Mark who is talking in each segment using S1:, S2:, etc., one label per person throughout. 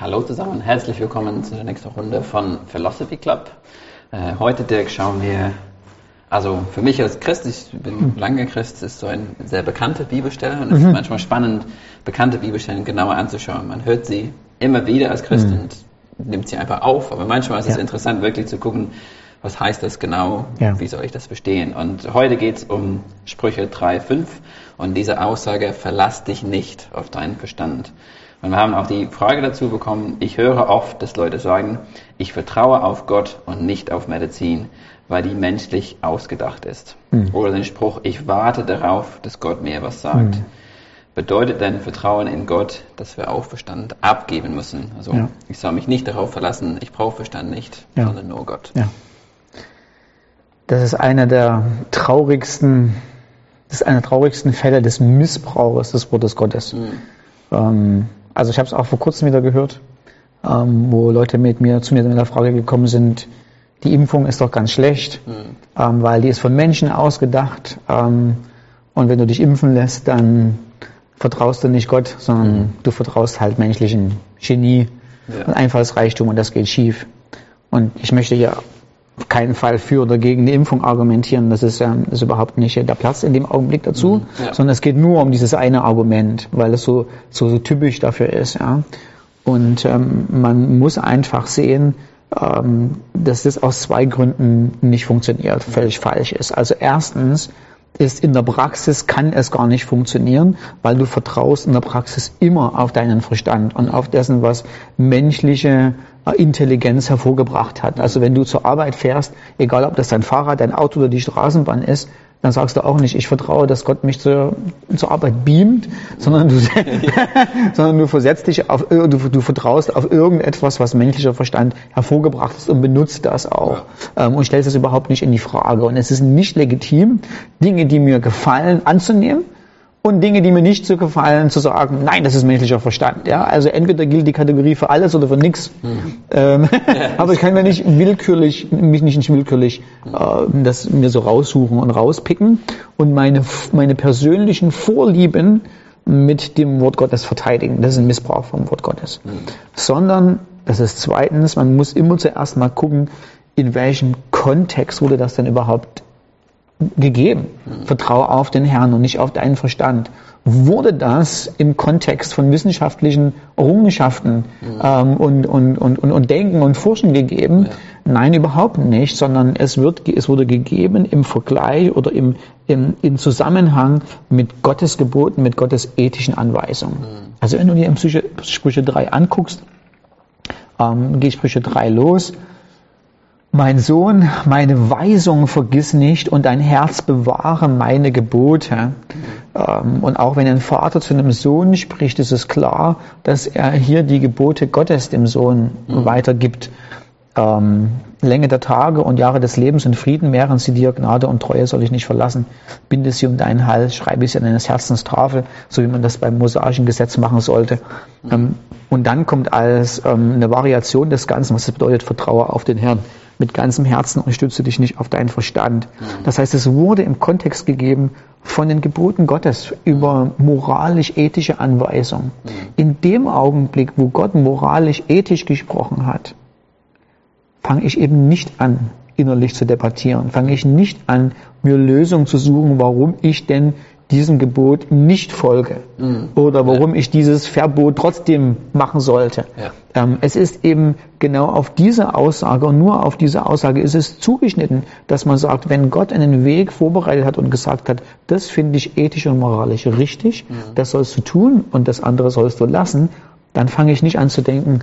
S1: Hallo zusammen, herzlich willkommen zu der nächsten Runde von Philosophy Club. Äh, heute, Dirk, schauen wir, also für mich als Christ, ich bin lange Christ, ist so ein sehr bekannte Bibelstelle und es ist manchmal spannend, bekannte Bibelstellen genauer anzuschauen. Man hört sie immer wieder als Christ
S2: Mhm.
S1: und nimmt sie einfach auf, aber manchmal ist es
S2: Ja.
S1: interessant, wirklich zu gucken, was heißt das genau,
S2: Ja.
S1: wie soll ich das verstehen. Und heute geht es um Sprüche 3,5 und diese Aussage, verlass dich nicht auf deinen Verstand. Und wir haben auch die Frage dazu bekommen, ich höre oft, dass Leute sagen, ich vertraue auf Gott und nicht auf Medizin, weil die menschlich ausgedacht ist. Oder den Spruch, ich warte darauf, dass Gott mir was sagt. Bedeutet denn Vertrauen in Gott, dass wir auch Verstand abgeben müssen? Also
S2: Ja.
S1: ich soll mich nicht darauf verlassen, ich brauche Verstand nicht,
S2: Ja.
S1: sondern nur Gott.
S2: Ja. Das ist einer der traurigsten, das ist einer der traurigsten Fälle des Missbrauchs des Wortes Gottes. Ähm, also ich habe es auch vor kurzem wieder gehört, ähm, wo Leute mit mir zu mir mit der Frage gekommen sind, die Impfung ist doch ganz schlecht, ähm, weil die ist von Menschen ausgedacht. Ähm, und wenn du dich impfen lässt, dann vertraust du nicht Gott, sondern du vertraust halt menschlichen Genie
S1: Ja.
S2: und Einfallsreichtum und das geht schief. Und ich möchte hier auf keinen Fall für oder gegen die Impfung argumentieren. Das ist, ähm, ist überhaupt nicht der Platz in dem Augenblick dazu,
S1: Ja.
S2: sondern es geht nur um dieses eine Argument, weil es so, so, so typisch dafür ist. Ja. Und ähm, man muss einfach sehen, ähm, dass das aus zwei Gründen nicht funktioniert, völlig falsch ist. Also erstens ist in der Praxis kann es gar nicht funktionieren, weil du vertraust in der Praxis immer auf deinen Verstand und auf dessen, was menschliche äh, Intelligenz hervorgebracht hat. Also wenn du zur Arbeit fährst, egal ob das dein Fahrrad, dein Auto oder die Straßenbahn ist, dann sagst du auch nicht, ich vertraue, dass Gott mich zur, zur Arbeit beamt, sondern du, sondern du versetzt dich auf, ir- du, du vertraust auf irgendetwas, was menschlicher Verstand hervorgebracht ist und benutzt das auch ähm, und stellst es überhaupt nicht in die Frage. Und es ist nicht legitim, Dinge, die mir gefallen, anzunehmen und Dinge, die mir nicht so gefallen, zu sagen, nein, das ist menschlicher Verstand. Ja, also entweder gilt die Kategorie für alles oder für nichts. Ähm, aber ich kann mir nicht willkürlich, mich nicht willkürlich äh, das mir so raussuchen und rauspicken und meine meine persönlichen Vorlieben mit dem Wort Gottes verteidigen. Das ist ein Missbrauch vom Wort Gottes. Sondern, das ist zweitens, man muss immer zuerst mal gucken, in welchem Kontext wurde das denn überhaupt gegeben. Vertraue auf den Herrn und nicht auf deinen Verstand. Wurde das im Kontext von wissenschaftlichen Errungenschaften ähm, und, und, und, und, und Denken und Forschen gegeben? Nein, überhaupt nicht, sondern es, wird, es wurde gegeben im Vergleich oder im, im, im Zusammenhang mit Gottes Geboten, mit Gottes ethischen Anweisungen. Also wenn du dir im Psyche, Sprüche 3 anguckst, ähm, geht Sprüche 3 los. Mein Sohn, meine Weisung vergiss nicht und dein Herz bewahre meine Gebote. Ähm, und auch wenn ein Vater zu einem Sohn spricht, ist es klar, dass er hier die Gebote Gottes dem Sohn weitergibt. Ähm, Länge der Tage und Jahre des Lebens und Frieden mehren sie dir, Gnade und Treue soll ich nicht verlassen. Binde sie um deinen Hals, schreibe sie an deines Herzens Tafel, so wie man das beim mosaischen Gesetz machen sollte. Ähm, und dann kommt als eine Variation des Ganzen, was das bedeutet, vertraue auf den Herrn mit ganzem Herzen und stütze dich nicht auf deinen Verstand. Das heißt, es wurde im Kontext gegeben von den Geboten Gottes über moralisch-ethische Anweisungen. In dem Augenblick, wo Gott moralisch-ethisch gesprochen hat, fange ich eben nicht an, innerlich zu debattieren, fange ich nicht an, mir Lösungen zu suchen, warum ich denn diesem Gebot nicht folge oder warum ich dieses Verbot trotzdem machen sollte.
S1: Ja.
S2: Ähm, es ist eben genau auf diese Aussage und nur auf diese Aussage ist es zugeschnitten, dass man sagt, wenn Gott einen Weg vorbereitet hat und gesagt hat, das finde ich ethisch und moralisch richtig, das sollst du tun und das andere sollst du lassen, dann fange ich nicht an zu denken,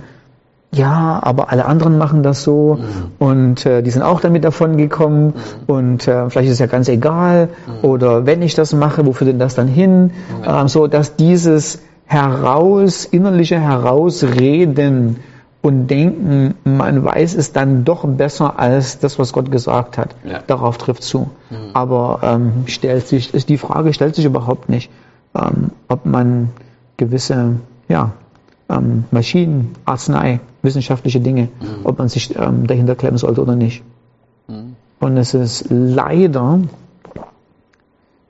S2: ja, aber alle anderen machen das so und äh, die sind auch damit davon gekommen und äh, vielleicht ist es ja ganz egal oder wenn ich das mache, wo führt denn das dann hin? Ähm, so, dass dieses heraus, innerliche Herausreden und denken, man weiß es dann doch besser als das, was Gott gesagt hat.
S1: Ja.
S2: Darauf trifft zu. Aber ähm, stellt sich, ist die Frage stellt sich überhaupt nicht, ähm, ob man gewisse, ja, ähm, Maschinen, Arznei, wissenschaftliche Dinge, ob man sich ähm, dahinter klemmen sollte oder nicht. Und es ist leider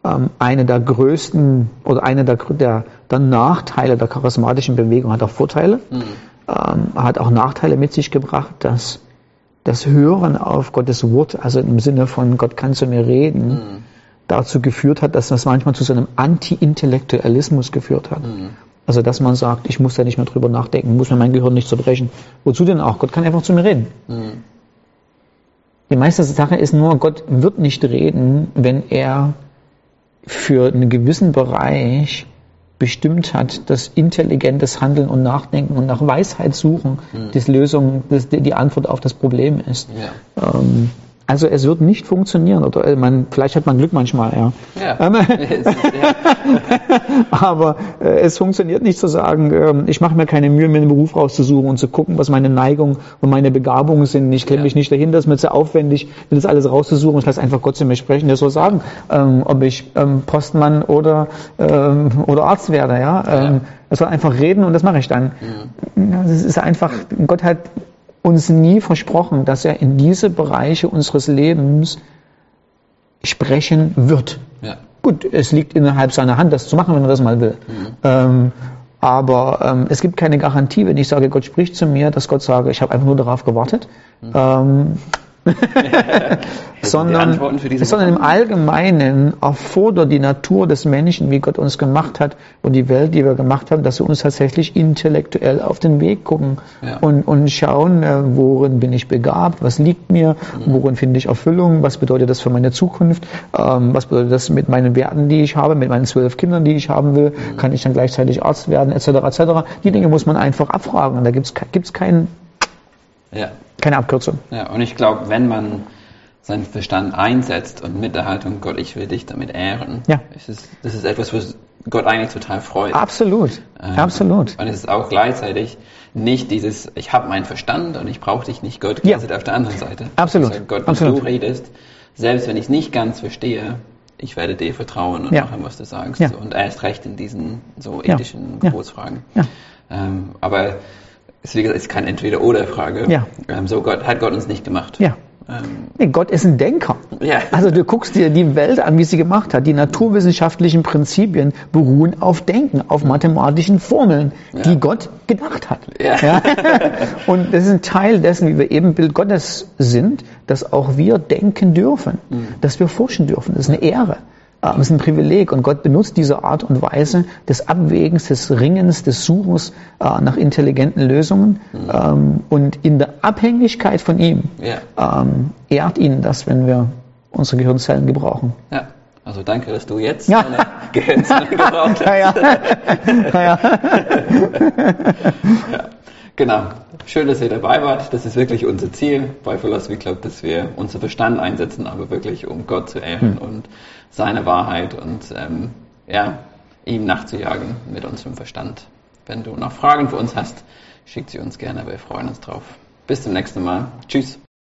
S2: ähm, eine der größten oder eine der, der, der Nachteile der charismatischen Bewegung hat auch Vorteile. ähm, hat auch Nachteile mit sich gebracht, dass das Hören auf Gottes Wort, also im Sinne von Gott kann zu mir reden, mhm. dazu geführt hat, dass das manchmal zu so einem Anti-Intellektualismus geführt hat. Also dass man sagt, ich muss da nicht mehr drüber nachdenken, muss mir mein Gehirn nicht zerbrechen. Wozu denn auch? Gott kann einfach zu mir reden. Mhm. Die meiste Sache ist nur, Gott wird nicht reden, wenn er für einen gewissen Bereich bestimmt hat, dass intelligentes Handeln und Nachdenken und nach Weisheit suchen, mhm. die Lösung, das, die Antwort auf das Problem ist. Ja. Ähm, also es wird nicht funktionieren. Oder äh, man, vielleicht hat man Glück manchmal, ja. ja. Ähm, aber äh, es funktioniert nicht zu sagen, äh, ich mache mir keine Mühe, mir einen Beruf rauszusuchen und zu gucken, was meine Neigungen und meine Begabungen sind. Ich klemme ja. mich nicht dahin, das ist mir zu aufwendig, das alles rauszusuchen. Ich lasse einfach Gott zu mir sprechen. Der soll sagen, ähm, ob ich ähm, Postmann oder, ähm, oder Arzt werde. Ja? Ähm, er soll einfach reden und das mache ich dann. Das ist einfach, Gott hat uns nie versprochen, dass er in diese Bereiche unseres Lebens sprechen wird. Ja. Gut, es liegt innerhalb seiner Hand, das zu machen, wenn er das mal will. Mhm. Ähm, aber ähm, es gibt keine Garantie, wenn ich sage, Gott spricht zu mir, dass Gott sage, ich habe einfach nur darauf gewartet. Mhm. Ähm, sondern, sondern im Allgemeinen erfordert die Natur des Menschen, wie Gott uns gemacht hat und die Welt, die wir gemacht haben, dass wir uns tatsächlich intellektuell auf den Weg gucken ja. und, und schauen, äh, worin bin ich begabt, was liegt mir, mhm. worin finde ich Erfüllung, was bedeutet das für meine Zukunft, ähm, was bedeutet das mit meinen Werten, die ich habe, mit meinen zwölf Kindern, die ich haben will, mhm. kann ich dann gleichzeitig Arzt werden, etc. etc. Die Dinge muss man einfach abfragen und da gibt es keinen ja. Keine Abkürzung.
S1: Ja, und ich glaube, wenn man seinen Verstand einsetzt und mit der Haltung, Gott, ich will dich damit ehren, ja. ist es, das ist etwas, was Gott eigentlich total freut.
S2: Absolut, ähm, absolut.
S1: Und es ist auch gleichzeitig nicht dieses, ich habe meinen Verstand und ich brauche dich nicht, Gott ja. auf der anderen Seite.
S2: Absolut.
S1: Also Gott, wenn
S2: absolut.
S1: du redest, selbst wenn ich es nicht ganz verstehe, ich werde dir vertrauen und ja. machen, was du sagst. Ja. Und erst recht in diesen so ethischen ja. Geburtsfragen. Ja. Ähm, aber ist, wie gesagt, ist keine Entweder-Oder-Frage. Ja. Ähm, so Gott, hat Gott uns nicht gemacht.
S2: Ja. Ähm, nee, Gott ist ein Denker. Ja. Also du guckst dir die Welt an, wie sie gemacht hat. Die naturwissenschaftlichen Prinzipien beruhen auf Denken, auf mathematischen Formeln, ja. die Gott gedacht hat. Ja. ja. Und das ist ein Teil dessen, wie wir eben Bild Gottes sind, dass auch wir denken dürfen, mhm. dass wir forschen dürfen. Das ist eine Ehre. Das ist ein Privileg und Gott benutzt diese Art und Weise des Abwägens, des Ringens, des Suchens äh, nach intelligenten Lösungen mhm. ähm, und in der Abhängigkeit von ihm ja. ähm, ehrt ihn das, wenn wir unsere Gehirnzellen gebrauchen.
S1: Ja. Also danke, dass du jetzt ja. deine Gehirnzellen gebraucht hast. Ja, ja. ja. Genau. Schön, dass ihr dabei wart. Das ist wirklich unser Ziel bei Philosophy Club, dass wir unser Verstand einsetzen, aber wirklich um Gott zu ehren mhm. und seine Wahrheit und ähm, ja, ihm nachzujagen mit unserem Verstand. Wenn du noch Fragen für uns hast, schick sie uns gerne, wir freuen uns drauf. Bis zum nächsten Mal. Tschüss.